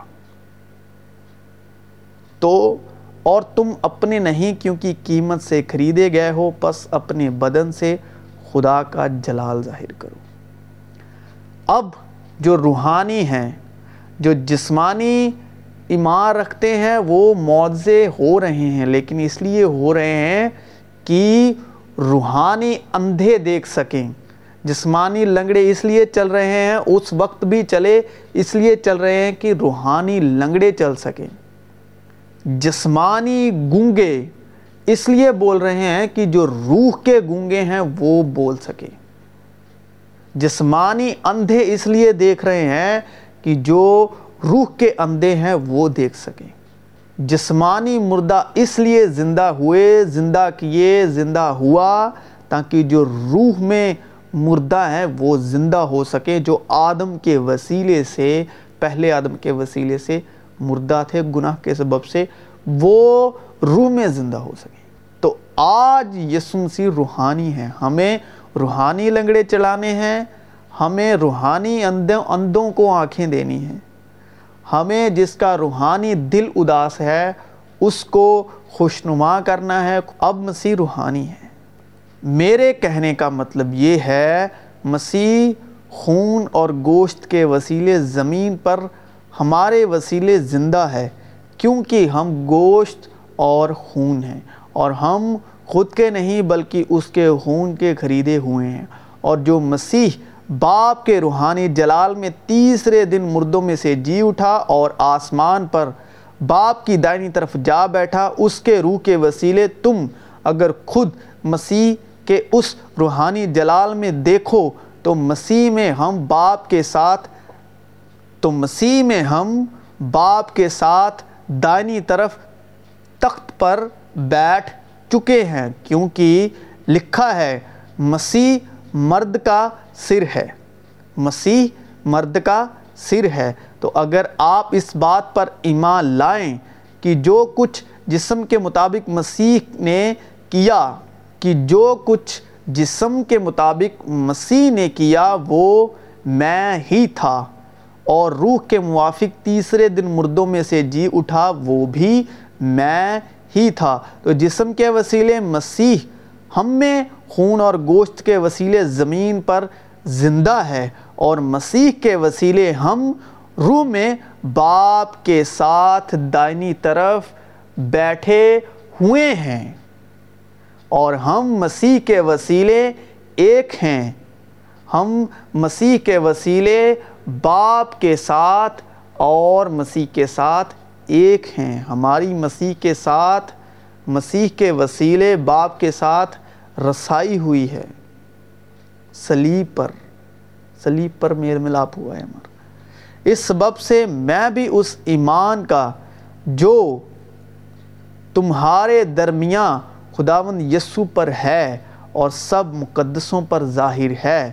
تو اور تم اپنے نہیں کیونکہ قیمت سے خریدے گئے ہو، پس اپنے بدن سے خدا کا جلال ظاہر کرو۔ اب جو روحانی ہیں، جو جسمانی ایمان رکھتے ہیں، وہ معجزے ہو رہے ہیں، لیکن اس لیے ہو رہے ہیں کہ روحانی اندھے دیکھ سکیں۔ جسمانی لنگڑے اس لیے چل رہے ہیں، اس وقت بھی چلے، اس لیے چل رہے ہیں کہ روحانی لنگڑے چل سکیں۔ جسمانی گونگے اس لیے بول رہے ہیں کہ جو روح کے گونگے ہیں وہ بول سکے جسمانی اندھے اس لیے دیکھ رہے ہیں کہ جو روح کے اندھے ہیں وہ دیکھ سکیں۔ جسمانی مردہ اس لیے زندہ ہوئے، زندہ کیے، زندہ ہوا تاکہ جو روح میں مردہ ہیں وہ زندہ ہو سکے جو آدم کے وسیلے سے، پہلے آدم کے وسیلے سے مردہ تھے، گناہ کے سبب سے وہ روح میں زندہ ہو سکے۔ تو آج یسو مسیح روحانی ہیں ہمیں روحانی لنگڑے چلانے ہیں، ہمیں روحانی اندوں اندوں کو آنکھیں دینی ہیں۔ ہمیں جس کا روحانی دل اداس ہے، اس کو خوشنما کرنا ہے۔ اب مسیح روحانی ہے۔ میرے کہنے کا مطلب یہ ہے، مسیح خون اور گوشت کے وسیلے زمین پر ہمارے وسیلے زندہ ہے کیونکہ ہم گوشت اور خون ہیں اور ہم خود کے نہیں بلکہ اس کے خون کے خریدے ہوئے ہیں اور جو مسیح باپ کے روحانی جلال میں تیسرے دن مردوں میں سے جی اٹھا اور آسمان پر باپ کی دائنی طرف جا بیٹھا، اس کے روح کے وسیلے تم اگر خود مسیح کے اس روحانی جلال میں دیکھو تو مسیح میں ہم باپ کے ساتھ تو مسیح میں ہم باپ کے ساتھ دائنی طرف تخت پر بیٹھ چکے ہیں، کیونکہ لکھا ہے، مسیح مرد کا سر ہے۔ مسیح مرد کا سر ہے۔ تو اگر آپ اس بات پر ایمان لائیں کہ جو کچھ جسم کے مطابق مسیح نے کیا، کہ جو کچھ جسم کے مطابق مسیح نے کیا، وہ میں ہی تھا۔ اور روح کے موافق تیسرے دن مردوں میں سے جی اٹھا، وہ بھی میں ہی تھا۔ تو جسم کے وسیلے مسیح ہم میں، خون اور گوشت کے وسیلے زمین پر زندہ ہے۔ اور مسیح کے وسیلے ہم روح میں باپ کے ساتھ دائنی طرف بیٹھے ہوئے ہیں۔ اور ہم مسیح کے وسیلے ایک ہیں۔ ہم مسیح کے وسیلے باپ کے ساتھ اور مسیح کے ساتھ ایک ہیں۔ ہماری مسیح کے ساتھ، مسیح کے وسیلے باپ کے ساتھ رسائی ہوئی ہے۔ سلیب پر سلیب پر میل ملاپ ہوا ہے ہمارا اس سبب سے میں بھی اس ایمان کا، جو تمہارے درمیان خداون یسو پر ہے اور سب مقدسوں پر ظاہر ہے۔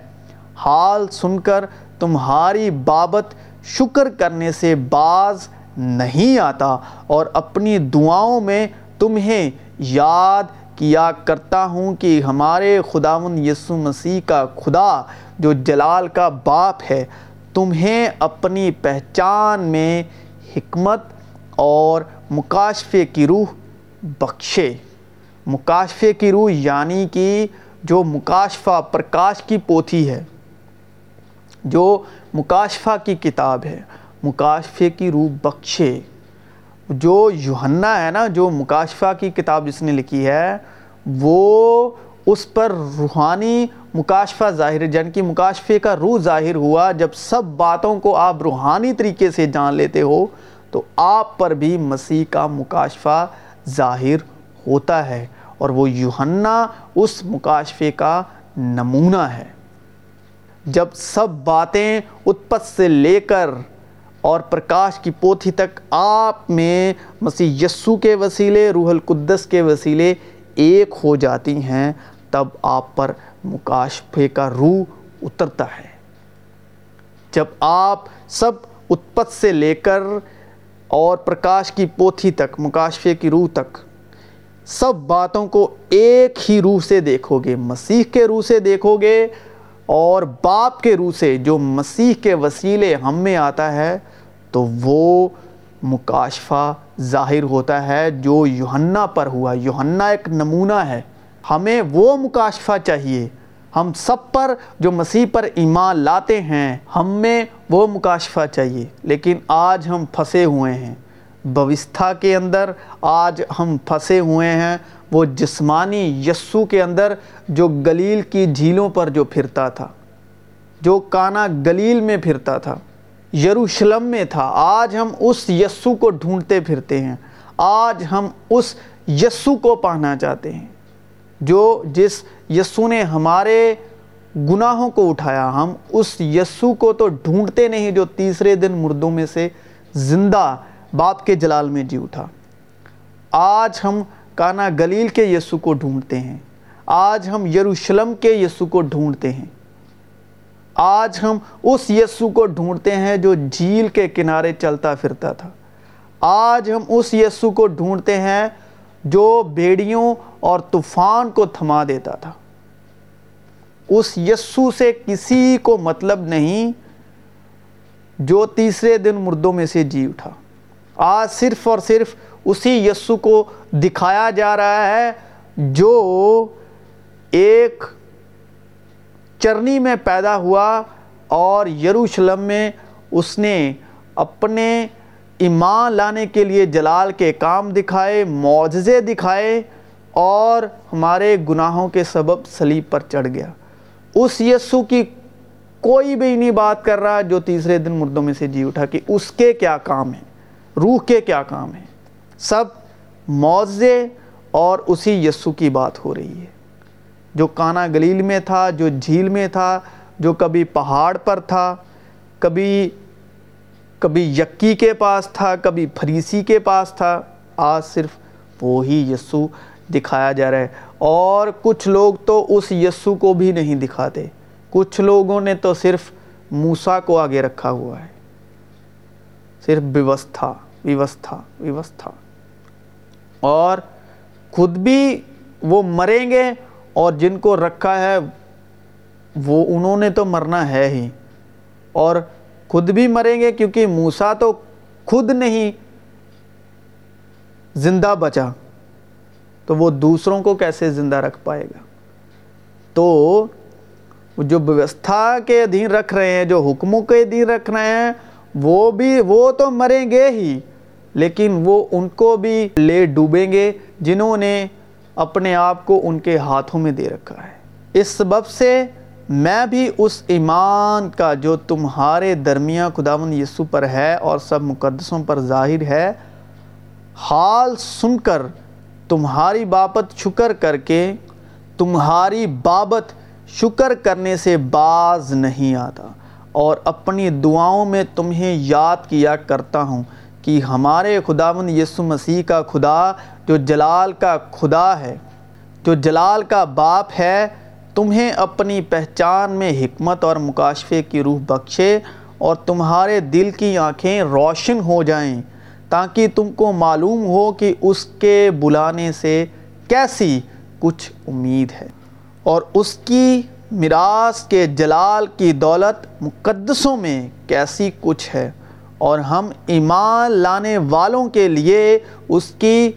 حال سن کر تمہاری بابت شکر کرنے سے باز نہیں آتا اور اپنی دعاؤں میں تمہیں یاد کیا کرتا ہوں کہ ہمارے خداون یسو مسیح کا خدا جو جلال کا باپ ہے، تمہیں اپنی پہچان میں حکمت اور مکاشفے کی روح بخشے۔ مکاشفے کی روح یعنی کہ جو مکاشفہ، پرکاش کی پوتھی ہے۔ جو مکاشفہ کی کتاب ہے، مکاشفے کی روح بخشے۔ جو یوحنا ہے نا، جو مکاشفہ کی کتاب جس نے لکھی ہے، وہ اس پر روحانی مکاشفہ ظاہر یعنی جن کی مکاشفے کا روح ظاہر ہوا۔ جب سب باتوں کو آپ روحانی طریقے سے جان لیتے ہو، تو آپ پر بھی مسیح کا مکاشفہ ظاہر ہوتا ہے۔ اور وہ یوحنا اس مکاشفے کا نمونہ ہے۔ جب سب باتیں اتپت سے لے کر اور پرکاش کی پوتھی تک آپ میں مسیح یسو کے وسیلے، روح القدس کے وسیلے ایک ہو جاتی ہیں، تب آپ پر مکاشفے کا روح اترتا ہے۔ جب آپ سب اتپت سے لے کر اور پرکاش کی پوتھی تک مکاشفے کی روح تک سب باتوں کو ایک ہی روح سے دیکھو گے، مسیح کے روح سے دیکھو گے اور باپ کے روح سے جو مسیح کے وسیلے ہم میں آتا ہے، تو وہ مکاشفہ ظاہر ہوتا ہے جو یوحنا پر ہوا۔ یوحنا ایک نمونہ ہے۔ ہمیں وہ مکاشفہ چاہیے۔ ہم سب پر جو مسیح پر ایمان لاتے ہیں، ہم میں وہ مکاشفہ چاہیے۔ لیکن آج ہم پھنسے ہوئے ہیں۔ بوستھا کے اندر آج ہم پھنسے ہوئے ہیں۔ وہ جسمانی یسو کے اندر جو گلیل کی جھیلوں پر جو پھرتا تھا، جو کانا گلیل میں پھرتا تھا، یروشلم میں تھا۔ آج ہم اس یسو کو ڈھونڈتے پھرتے ہیں۔ آج ہم اس یسو کو پانا چاہتے ہیں۔ جو جس یسو نے ہمارے گناہوں کو اٹھایا، ہم اس یسو کو تو ڈھونڈتے نہیں جو تیسرے دن مردوں میں سے زندہ باپ کے جلال میں جی اٹھا۔ آج ہم کانا گلیل کے یسو کو ڈھونڈتے ہیں۔ آج ہم یروشلم کے یسو کو ڈھونڈتے ہیں۔ آج ہم اس یسو کو ڈھونڈتے ہیں جو جھیل کے کنارے چلتا پھرتا تھا۔ آج ہم اس یسو کو ڈھونڈتے ہیں جو بیڑیوں اور طوفان کو تھما دیتا تھا۔ اس یسو سے کسی کو مطلب نہیں جو تیسرے دن مردوں میں سے جی اٹھا۔ آج صرف اور صرف اسی یسو کو دکھایا جا رہا ہے جو ایک چرنی میں پیدا ہوا اور یروشلم میں اس نے اپنے ایمان لانے کے لیے جلال کے کام دکھائے، معجزے دکھائے اور ہمارے گناہوں کے سبب سلیب پر چڑھ گیا۔ اس یسو کی کوئی بھی نہیں بات کر رہا جو تیسرے دن مردوں میں سے جی اٹھا کہ اس کے کیا کام ہیں؟ روح کے کیا کام ہیں؟ سب معزے اور اسی یسو کی بات ہو رہی ہے۔ جو کانا گلیل میں تھا، جو جھیل میں تھا، جو کبھی پہاڑ پر تھا، کبھی کبھی یکی کے پاس تھا، کبھی فریسی کے پاس تھا، آج صرف وہی یسو دکھایا جا رہا ہے۔ اور کچھ لوگ تو اس یسو کو بھی نہیں دکھاتے۔ کچھ لوگوں نے تو صرف موسیٰ کو آگے رکھا ہوا ہے۔ صرف بیوستھا ویوستھا ویوستھا۔ اور خود بھی وہ مریں گے اور جن کو رکھا ہے وہ انہوں نے تو مرنا ہے ہی۔ اور خود بھی مریں گے کیونکہ موسیٰ تو خود نہیں، زندہ بچا۔ تو وہ دوسروں کو کیسے زندہ رکھ پائے گا؟ تو جو بیوستھا کے ادھین رکھ رہے ہیں، جو حکموں کے ادھین رکھ رہے ہیں، وہ بھی، وہ تو مریں گے ہی۔ لیکن وہ ان کو بھی لے ڈوبیں گے جنہوں نے اپنے آپ کو ان کے ہاتھوں میں دے رکھا ہے۔ اس سبب سے میں بھی اس ایمان کا جو تمہارے درمیان خداون یسو پر ہے اور سب مقدسوں پر ظاہر ہے، حال سن کر تمہاری بابت شکر کر کے تمہاری بابت شکر کرنے سے باز نہیں آتا اور اپنی دعاؤں میں تمہیں یاد کیا کرتا ہوں۔ کہ ہمارے خداون یسو مسیح کا خدا جو جلال کا خدا ہے، جو جلال کا باپ ہے، تمہیں اپنی پہچان میں حکمت اور مکاشفے کی روح بخشے اور تمہارے دل کی آنکھیں روشن ہو جائیں تاکہ تم کو معلوم ہو کہ اس کے بلانے سے کیسی کچھ امید ہے۔ اور اس کی میراث کے جلال کی دولت مقدسوں میں کیسی کچھ ہے۔ اور ہم ایمان لانے والوں کے لیے اس کی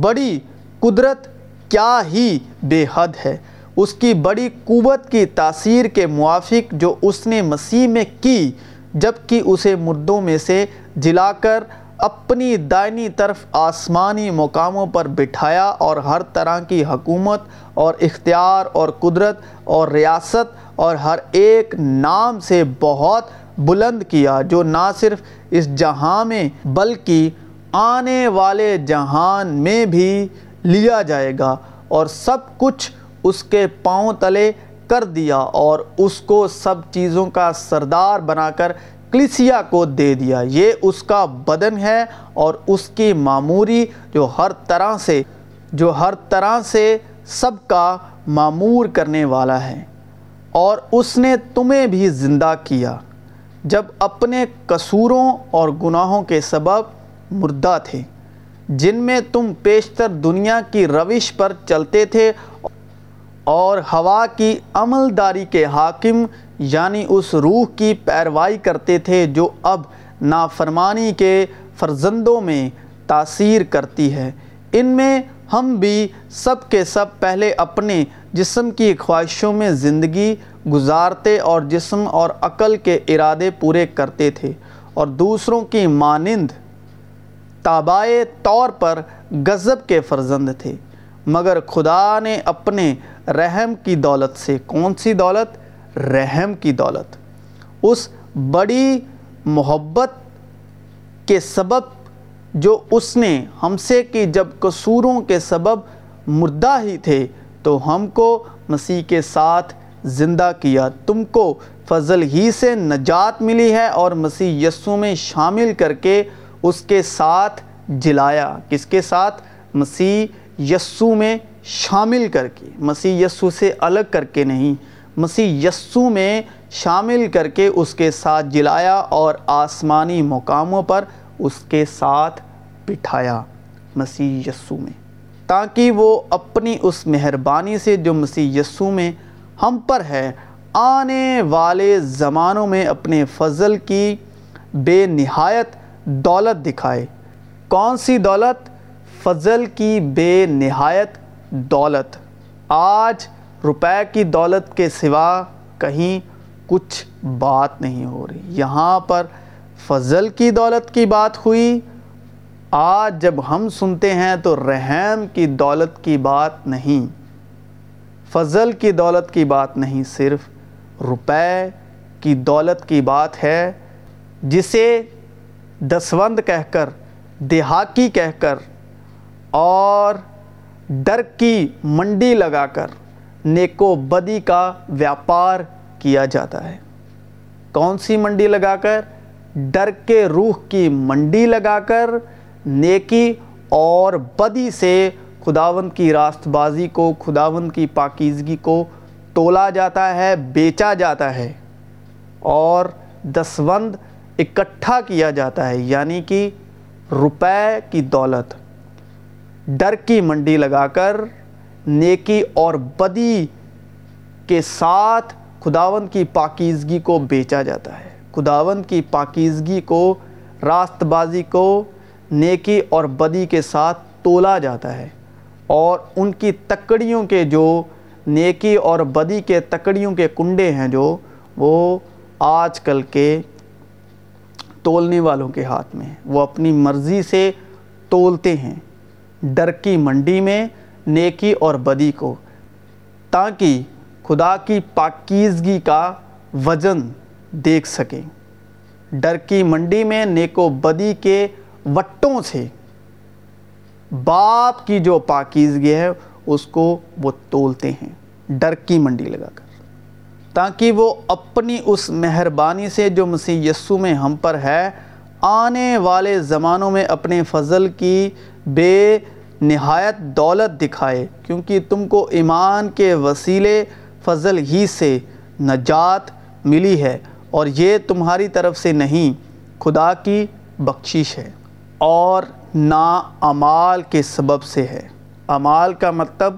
بڑی قدرت کیا ہی بے حد ہے۔ اس کی بڑی قوت کی تاثیر کے موافق جو اس نے مسیح میں کی، جبکہ اسے مردوں میں سے جلا کر اپنی دائنی طرف آسمانی مقاموں پر بٹھایا اور ہر طرح کی حکومت اور اختیار اور قدرت اور ریاست اور ہر ایک نام سے بہت بلند کیا جو نہ صرف اس جہاں میں، بلکہ آنے والے جہان میں بھی لیا جائے گا اور سب کچھ اس کے پاؤں تلے کر دیا اور اس کو سب چیزوں کا سردار بنا کر کلیسیا کو دے دیا۔ یہ اس کا بدن ہے اور اس کی معموری جو ہر طرح سے، جو ہر طرح سے سب کا معمور کرنے والا ہے۔ اور اس نے تمہیں بھی زندہ کیا۔ جب اپنے قصوروں اور گناہوں کے سبب مردہ تھے، جن میں تم پیشتر دنیا کی روش پر چلتے تھے اور ہوا کی عمل داری کے حاکم یعنی اس روح کی پیروائی کرتے تھے جو اب نافرمانی کے فرزندوں میں تاثیر کرتی ہے۔ ان میں ہم بھی سب کے سب پہلے اپنے جسم کی خواہشوں میں زندگی گزارتے اور جسم اور عقل کے ارادے پورے کرتے تھے اور دوسروں کی مانند تابائے طور پر غضب کے فرزند تھے۔ مگر خدا نے اپنے رحم کی دولت سے کون سی دولت؟ رحم کی دولت۔ اس بڑی محبت کے سبب جو اس نے ہم سے کی، جب قصوروں کے سبب مردہ ہی تھے تو ہم کو مسیح کے ساتھ زندہ کیا۔ تم کو فضل ہی سے نجات ملی ہے اور مسیح یسو میں شامل کر کے اس کے ساتھ جلایا۔ کس کے ساتھ؟ مسیح یسو میں شامل کر کے۔ مسیح یسو سے الگ کر کے نہیں۔ مسیح یسو میں شامل کر کے اس کے ساتھ جلایا اور آسمانی مقاموں پر اس کے ساتھ بٹھایا۔ مسیح یسو میں۔ تاکہ وہ اپنی اس مہربانی سے جو مسیح یسو میں ہم پر ہے، آنے والے زمانوں میں اپنے فضل کی بے نہایت دولت دکھائے۔ کون سی دولت؟ فضل کی بے نہایت دولت۔ آج روپے کی دولت کے سوا کہیں کچھ بات نہیں ہو رہی۔ یہاں پر فضل کی دولت کی بات ہوئی۔ آج جب ہم سنتے ہیں تو رحم کی دولت کی بات نہیں، فضل کی دولت کی بات نہیں، صرف روپے کی دولت کی بات ہے، جسے دسوند کہہ کر دیہاکی کہہ کر، اور ڈر کی منڈی لگا کر نیکو بدی کا ویاپار کیا جاتا ہے۔ کون سی منڈی لگا کر؟ ڈر کے روح کی منڈی لگا کر نیکی اور بدی سے خداوند کی راست بازی کو خداوند کی پاکیزگی کو تولا جاتا ہے، بیچا جاتا ہے اور دسوند اکٹھا کیا جاتا ہے یعنی کہ روپے کی دولت۔ ڈر کی منڈی لگا کر نیکی اور بدی کے ساتھ خداوند کی پاکیزگی کو بیچا جاتا ہے۔ خداوند کی پاکیزگی کو راست بازی کو نیکی اور بدی کے ساتھ تولا جاتا ہے اور ان کی تکڑیوں کے جو نیکی اور بدی کے تکڑیوں کے کنڈے ہیں جو وہ آج کل کے تولنے والوں کے ہاتھ میں وہ اپنی مرضی سے تولتے ہیں ڈر کی منڈی میں نیکی اور بدی کو، تاکہ خدا کی پاکیزگی کا وزن دیکھ سکیں۔ ڈر کی منڈی میں نیک و بدی کے وٹوں سے باپ کی جو پاکیزگی ہے، اس کو وہ تولتے ہیں، ڈر کی منڈی لگا کر۔ تاکہ وہ اپنی اس مہربانی سے جو مسیح یسو میں ہم پر ہے، آنے والے زمانوں میں اپنے فضل کی بے نہایت دولت دکھائے۔ کیونکہ تم کو ایمان کے وسیلے فضل ہی سے نجات ملی ہے، اور یہ تمہاری طرف سے نہیں، خدا کی بخشش ہے۔ اور نا امال کے سبب سے ہے۔ امال کا مطلب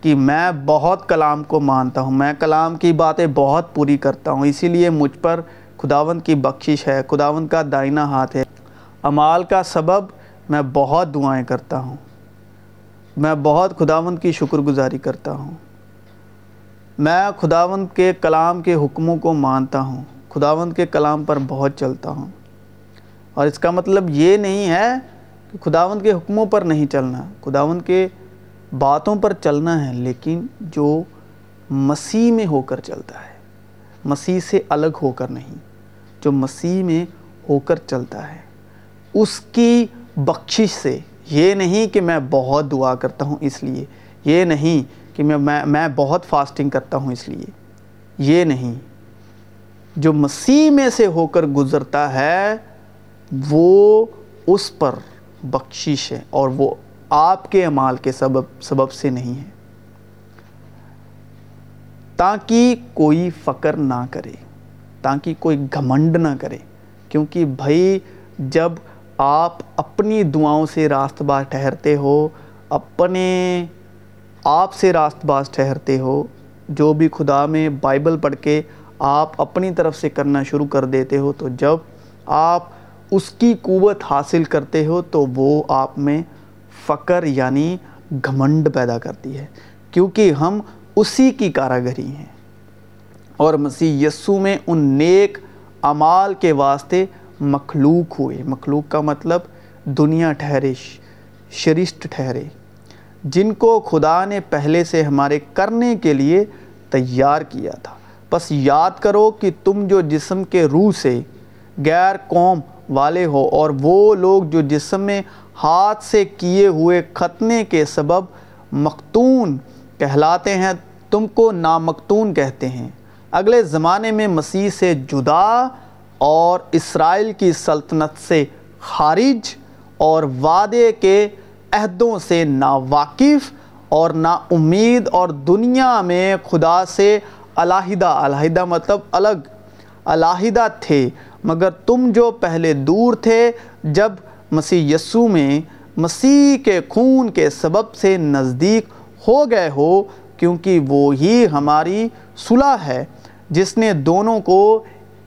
کہ میں بہت کلام کو مانتا ہوں، میں کلام کی باتیں بہت پوری کرتا ہوں، اسی لیے مجھ پر خداوند کی بخشش ہے، خداوند کا دائنہ ہاتھ ہے۔ امال کا سبب میں بہت دعائیں کرتا ہوں، میں بہت خداوند کی شکر گزاری کرتا ہوں۔ میں خداوند کے کلام کے حکموں کو مانتا ہوں، خداوند کے کلام پر بہت چلتا ہوں۔ اور اس کا مطلب یہ نہیں ہے کہ خداوند کے حکموں پر نہیں چلنا، خداوند کے باتوں پر چلنا ہے، لیکن جو مسیح میں ہو کر چلتا ہے، مسیح سے الگ ہو کر نہیں، جو مسیح میں ہو کر چلتا ہے، اس کی بخشش سے، یہ نہیں کہ میں بہت دعا کرتا ہوں اس لیے، یہ نہیں کہ میں میں بہت فاسٹنگ کرتا ہوں اس لیے، یہ نہیں۔ جو مسیح میں سے ہو کر گزرتا ہے وہ اس پر بخشش ہے اور وہ آپ کے عمال کے سبب سبب سے نہیں ہے۔ تاکہ کوئی فقر نہ کرے، تاکہ کوئی گھمنڈ نہ کرے، کیونکہ بھائی جب آپ اپنی دعاؤں سے راست باز ٹھہرتے ہو، اپنے آپ سے راست باز ٹھہرتے ہو، جو بھی خدا میں بائبل پڑھ کے آپ اپنی طرف سے کرنا شروع کر دیتے ہو، تو جب آپ اس کی قوت حاصل کرتے ہو تو وہ آپ میں فقر یعنی گھمنڈ پیدا کرتی ہے، کیونکہ ہم اسی کی کاراگری ہیں۔ اور مسیح یسو میں ان نیک عمال کے واسطے مخلوق ہوئے۔ مخلوق کا مطلب دنیا ٹھہرے شرشت ٹھہرے۔ جن کو خدا نے پہلے سے ہمارے کرنے کے لیے تیار کیا تھا۔ بس یاد کرو کہ تم جو جسم کے روح سے غیر قوم والے ہو اور وہ لوگ جو جسم میں ہاتھ سے کیے ہوئے ختنے کے سبب مختون کہلاتے ہیں، تم کو نامختون کہتے ہیں۔ اگلے زمانے میں مسیح سے جدا اور اسرائیل کی سلطنت سے خارج اور وعدے کے عہدوں سے ناواقف اور نا امید اور دنیا میں خدا سے علیحدہ علیحدہ مطلب الگ۔ علیحدہ تھے، مگر تم جو پہلے دور تھے، جب مسیح یسو میں مسیح کے خون کے سبب سے نزدیک ہو گئے ہو، کیونکہ وہی ہماری صلح ہے، جس نے دونوں کو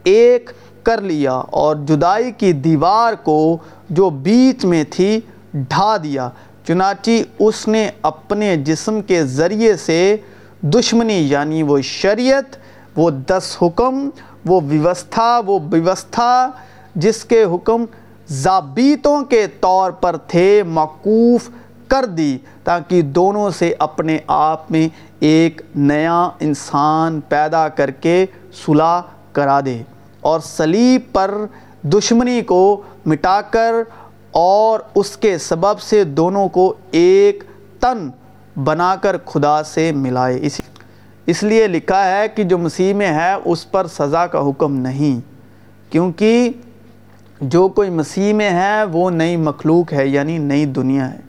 ایک کر لیا اور جدائی کی دیوار کو جو بیچ میں تھی ڈھا دیا۔ چنانچہ اس نے اپنے جسم کے ذریعے سے دشمنی یعنی وہ شریعت، وہ دس حکم وہ ویوستھا وہ ویوستھا جس کے حکم ضابطوں کے طور پر تھے، موقوف کر دی تاکہ دونوں سے اپنے آپ میں ایک نیا انسان پیدا کر کے صلح کرا دے اور صلیب پر دشمنی کو مٹا کر اور اس کے سبب سے دونوں کو ایک تن بنا کر خدا سے ملائے۔ اس اس لیے لکھا ہے کہ جو مسیح میں ہے، اس پر سزا کا حکم نہیں۔ کیونکہ جو کوئی مسیح میں ہے، وہ نئی مخلوق ہے یعنی نئی دنیا ہے۔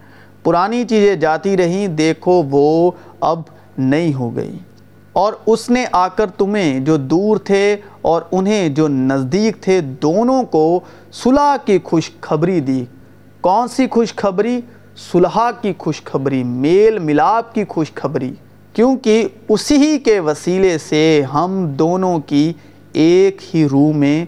پرانی چیزیں جاتی رہیں، دیکھو وہ اب نئی ہو گئی۔ اور اس نے آ کر تمہیں جو دور تھے اور انہیں جو نزدیک تھے، دونوں کو صلح کی خوشخبری دی۔ کون سی خوشخبری؟ صلح کی خوشخبری، میل ملاپ کی خوشخبری۔ کیونکہ اسی کے وسیلے سے ہم دونوں کی ایک ہی روح میں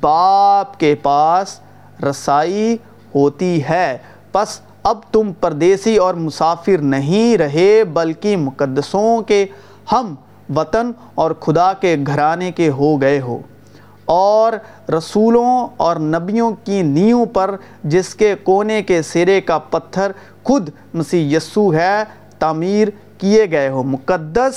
باپ کے پاس رسائی ہوتی ہے۔ پس اب تم پردیسی اور مسافر نہیں رہے، بلکہ مقدسوں کے ہم وطن اور خدا کے گھرانے کے ہو گئے ہو۔ اور رسولوں اور نبیوں کی نیوں پر جس کے کونے کے سرے کا پتھر خود مسیح یسو ہے، تعمیر کیے گئے ہو۔ مقدس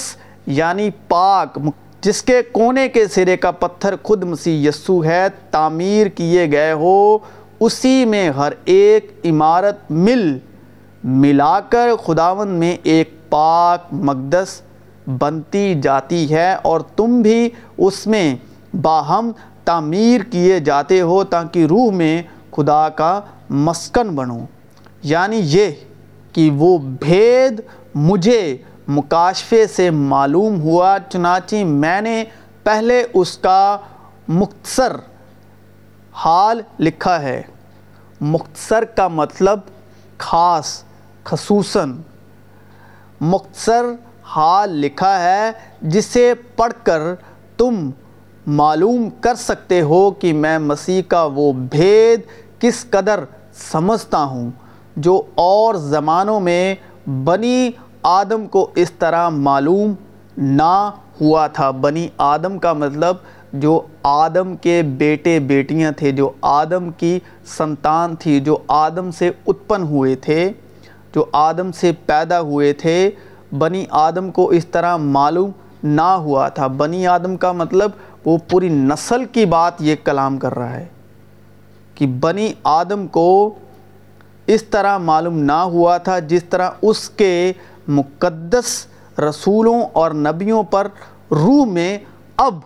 یعنی پاک، جس کے کونے کے سرے کا پتھر خود مسیح یسو ہے، تعمیر کیے گئے ہو۔ اسی میں ہر ایک عمارت مل، ملا کر خداون میں ایک پاک مقدس بنتی جاتی ہے اور تم بھی اس میں باہم تعمیر کیے جاتے ہو تاکہ روح میں خدا کا مسکن بنو۔ یعنی یہ کہ وہ بھید مجھے مکاشفے سے معلوم ہوا، چنانچہ میں نے پہلے اس کا مختصر حال لکھا ہے۔ مختصر کا مطلب خاص، خصوصاً۔ مختصر حال لکھا ہے جسے پڑھ کر تم معلوم کر سکتے ہو کہ میں مسیح کا وہ بھید کس قدر سمجھتا ہوں، جو اور زمانوں میں بنی آدم کو اس طرح معلوم نہ ہوا تھا۔ بنی آدم کا مطلب جو آدم کے بیٹے بیٹیاں تھے، جو آدم کی سنتان تھی، جو آدم سے اتپن ہوئے تھے، جو آدم سے پیدا ہوئے تھے۔ بنی آدم کو اس طرح معلوم نہ ہوا تھا۔ بنی آدم کا مطلب وہ پوری نسل کی بات یہ کلام کر رہا ہے کہ بنی آدم کو اس طرح معلوم نہ ہوا تھا جس طرح اس کے مقدس رسولوں اور نبیوں پر روح میں اب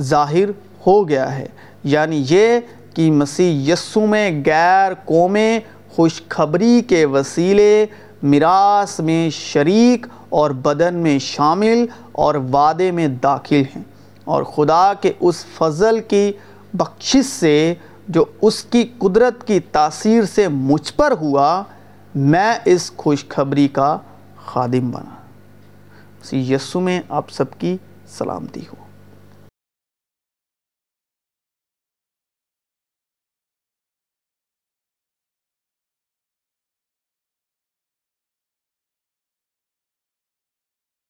ظاہر ہو گیا ہے۔ یعنی یہ کہ مسیح یسو میں غیر قومیں، خوشخبری کے وسیلے، میراث میں شریک اور بدن میں شامل اور وعدے میں داخل ہیں۔ اور خدا کے اس فضل کی بخشش سے جو اس کی قدرت کی تاثیر سے مجھ پر ہوا، میں اس خوشخبری کا خادم بنا۔ یسو میں آپ سب کی سلامتی ہو۔